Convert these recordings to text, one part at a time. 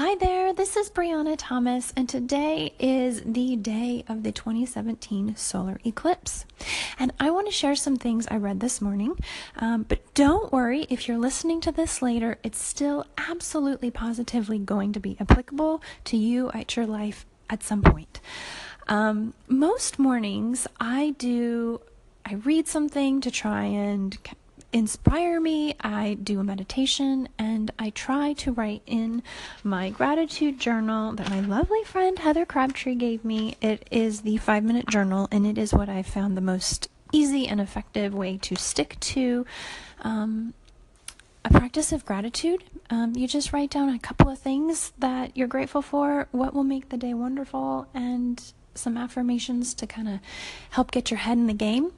Hi there, this is Brianna Thomas, and today is the day of the 2017 solar eclipse. And I want to share some things I read this morning. Um, but don't worry, if you're listening to this later, it's still absolutely positively going to be applicable to you at your life at some point. Um, most mornings, I do, I read something to try and inspire me, I do a meditation and I try to write in my gratitude journal that my lovely friend Heather Crabtree gave me. It is the five minute journal and it is what I found the most easy and effective way to stick to. Um, a practice of gratitude. Um, you just write down a couple of things that you're grateful for, what will make the day wonderful, and some affirmations to kind of help get your head in the game.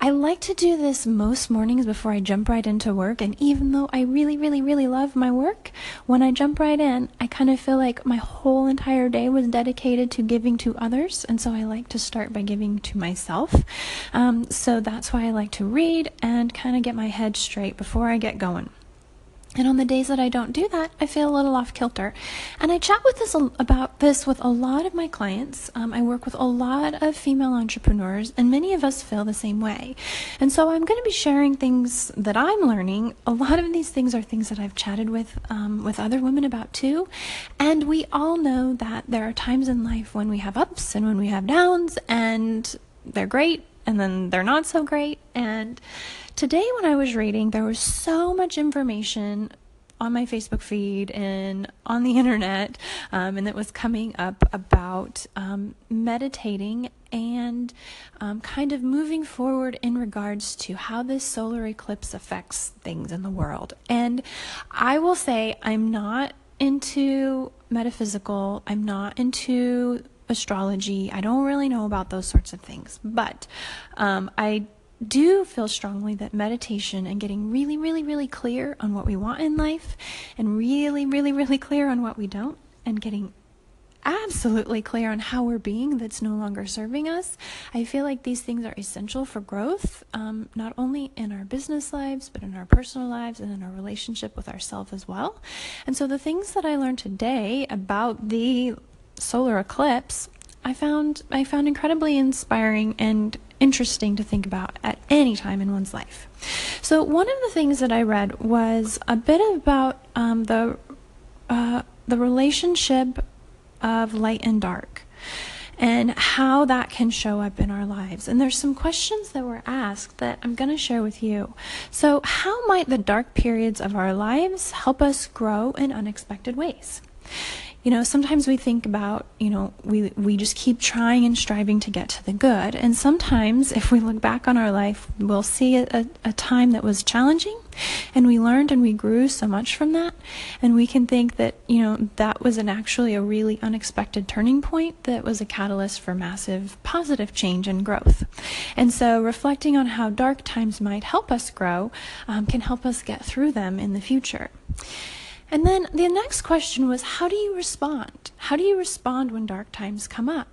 I like to do this most mornings before I jump right into work. And even though I really, really, really love my work, when I jump right in, I kind of feel like my whole entire day was dedicated to giving to others. And so I like to start by giving to myself. Um, so that's why I like to read and kind of get my head straight before I get going. And on the days that I don't do that, I feel a little off kilter. And I chat with this about this with a lot of my clients. Um, I work with a lot of female entrepreneurs, and many of us feel the same way. And so I'm going to be sharing things that I'm learning. A lot of these things are things that I've chatted with um, with other women about too. And we all know that there are times in life when we have ups and when we have downs, and they're great, and then they're not so great. And Today, when I was reading, there was so much information on my Facebook feed and on the internet, um, and that was coming up about um, meditating and um, kind of moving forward in regards to how this solar eclipse affects things in the world. And I will say, I'm not into metaphysical, I'm not into astrology, I don't really know about those sorts of things, but um, I do feel strongly that meditation and getting really, really, really clear on what we want in life and really, really, really clear on what we don't and getting absolutely clear on how we're being that's no longer serving us. I feel like these things are essential for growth, um, not only in our business lives, but in our personal lives and in our relationship with ourselves as well. And so the things that I learned today about the solar eclipse, I found I found incredibly inspiring and interesting to think about at any time in one's life. So, one of the things that I read was a bit about um, the uh, the relationship of light and dark and how that can show up in our lives. And there's some questions that were asked that I'm going to share with you. So, how might the dark periods of our lives help us grow in unexpected ways? You know sometimes we think about you know we we just keep trying and striving to get to the good. And sometimes if we look back on our life we'll see a, a, time that was challenging and we learned and we grew so much from that. And we can think that you know that was an actually a really unexpected turning point that was a catalyst for massive positive change and growth. And so reflecting on how dark times might help us grow um, can help us get through them in the future and then the next question was how do you respond? How do you respond when dark times come up?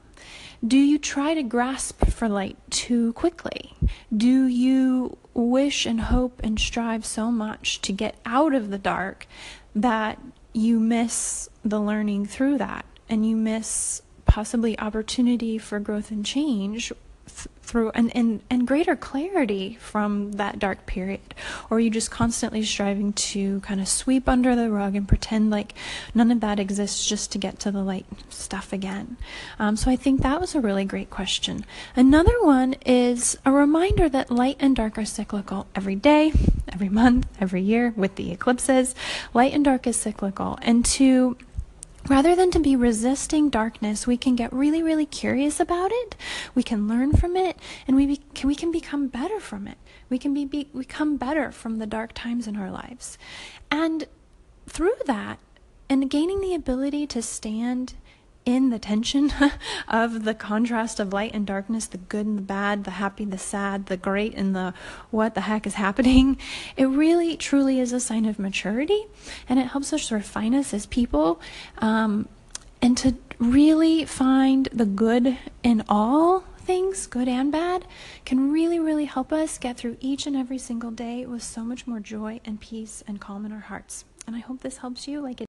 Do you try to grasp for light too quickly? Do you wish and hope and strive so much to get out of the dark that you miss the learning through that and you miss possibly opportunity for growth and change through and, and, and greater clarity from that dark period? Or are you just constantly striving to kind of sweep under the rug and pretend like none of that exists just to get to the light stuff again? Um, so I think that was a really great question. Another one is a reminder that light and dark are cyclical every day, every month, every year with the eclipses. Light and dark is cyclical. And to Rather than to be resisting darkness, we can get really, really curious about it. We can learn from it, and we be, can, we can become better from it. We can be, be, become better from the dark times in our lives. And through that, and gaining the ability to stand in the tension of the contrast of light and darkness, the good and the bad, the happy, the sad, the great, and the what the heck is happening, it really truly is a sign of maturity and it helps us refine us as people um, and to really find the good in all things, good and bad, can really, really help us get through each and every single day with so much more joy and peace and calm in our hearts. And I hope this helps you like it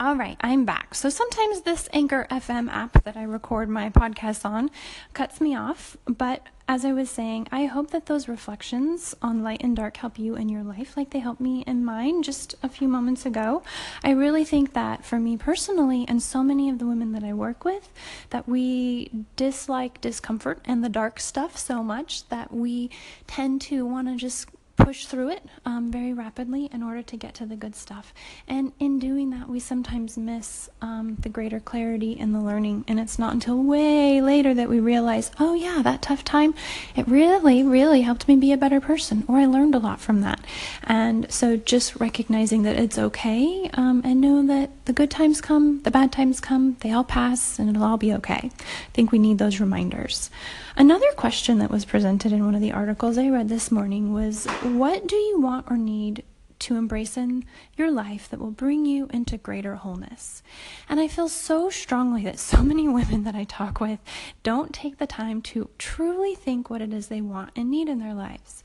All right, I'm back. So sometimes this Anchor FM app that I record my podcast on cuts me off, but as I was saying, I hope that those reflections on light and dark help you in your life like they helped me in mine just a few moments ago. I really think that for me personally and so many of the women that I work with, that we dislike discomfort and the dark stuff so much that we tend to want to just push through it um, very rapidly in order to get to the good stuff. And in doing that, we sometimes miss um, the greater clarity in the learning. And it's not until way later that we realize, oh, yeah, that tough time, it really, really helped me be a better person, or I learned a lot from that. And so just recognizing that it's okay um, and know that the good times come, the bad times come, they all pass, and it'll all be okay. I think we need those reminders. Another question that was presented in one of the articles I read this morning was What do you want or need to embrace in your life that will bring you into greater wholeness? And I feel so strongly that so many women that I talk with don't take the time to truly think what it is they want and need in their lives.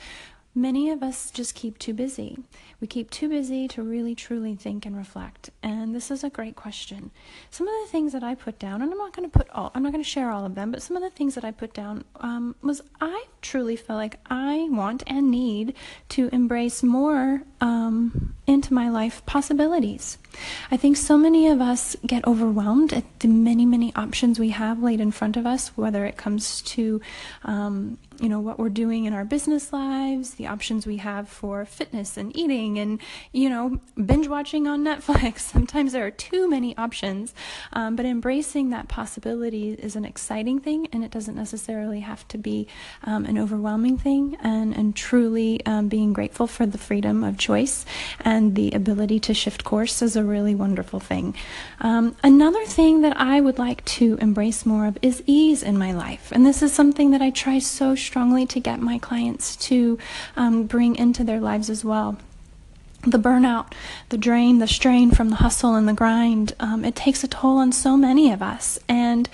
Many of us just keep too busy. We keep too busy to really truly think and reflect. And this is a great question. Some of the things that I put down, and I'm not going to put all, I'm not going to share all of them, but some of the things that I put down um, was I truly feel like I want and need to embrace more um, into my life possibilities. I think so many of us get overwhelmed at the many, many options we have laid in front of us, whether it comes to, um, you know, what we're doing in our business lives, the options we have for fitness and eating, and, you know, binge watching on Netflix. Sometimes there are too many options, um, but embracing that possibility is an exciting thing, and it doesn't necessarily have to be um, an overwhelming thing, and, and truly um, being grateful for the freedom of choice and the ability to shift course is a really wonderful thing. Um, another thing that I would like to embrace more of is ease in my life. And this is something that I try so strongly to get my clients to um, bring into their lives as well the burnout, the drain, the strain from the hustle and the grind, um, it takes a toll on so many of us. And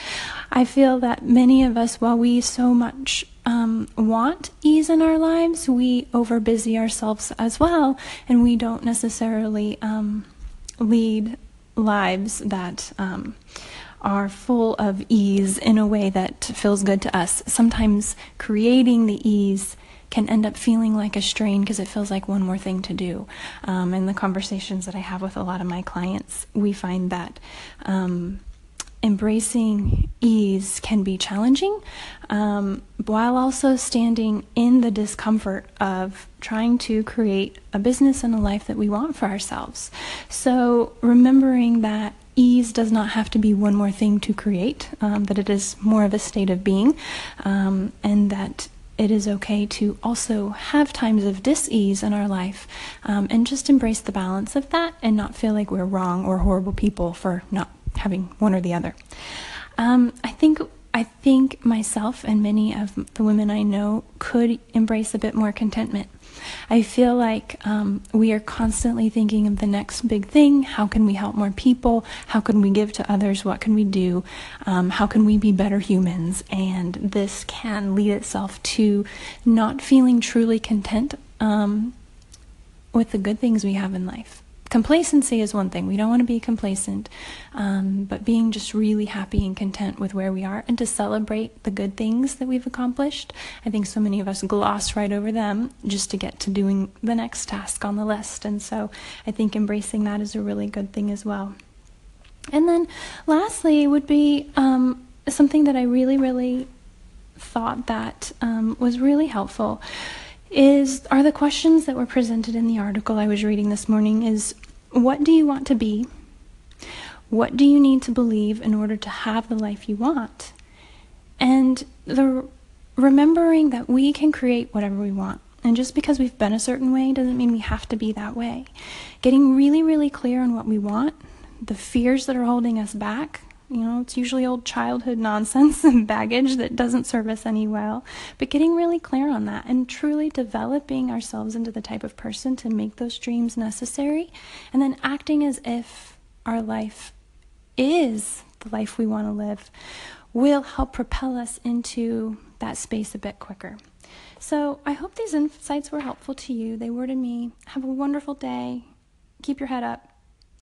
I feel that many of us, while we so much um, want ease in our lives, we overbusy ourselves as well, and we don't necessarily um, lead lives that um, are full of ease in a way that feels good to us. Sometimes creating the ease can end up feeling like a strain because it feels like one more thing to do. Um, in the conversations that I have with a lot of my clients, we find that. Um, embracing ease can be challenging um, while also standing in the discomfort of trying to create a business and a life that we want for ourselves. So, remembering that ease does not have to be one more thing to create, um, that it is more of a state of being, um, and that it is okay to also have times of dis-ease in our life um, and just embrace the balance of that and not feel like we're wrong or horrible people for not having one or the other. Um, I think I think myself and many of the women I know could embrace a bit more contentment. I feel like um, we are constantly thinking of the next big thing. How can we help more people? How can we give to others? What can we do? Um, how can we be better humans? And this can lead itself to not feeling truly content um, with the good things we have in life complacency is one thing. We don't want to be complacent, um, but being just really happy and content with where we are and to celebrate the good things that we've accomplished. I think so many of us gloss right over them just to get to doing the next task on the list. And so I think embracing that is a really good thing as well. And then lastly would be um, something that I really, really thought that um, was really helpful is are the questions that were presented in the article I was reading this morning is what do you want to be? What do you need to believe in order to have the life you want? And the remembering that we can create whatever we want. And just because we've been a certain way doesn't mean we have to be that way. Getting really, really clear on what we want, the fears that are holding us back, you know, it's usually old childhood nonsense and baggage that doesn't serve us any well. But getting really clear on that and truly developing ourselves into the type of person to make those dreams necessary, and then acting as if our life is the life we want to live will help propel us into that space a bit quicker. So I hope these insights were helpful to you. They were to me. Have a wonderful day. Keep your head up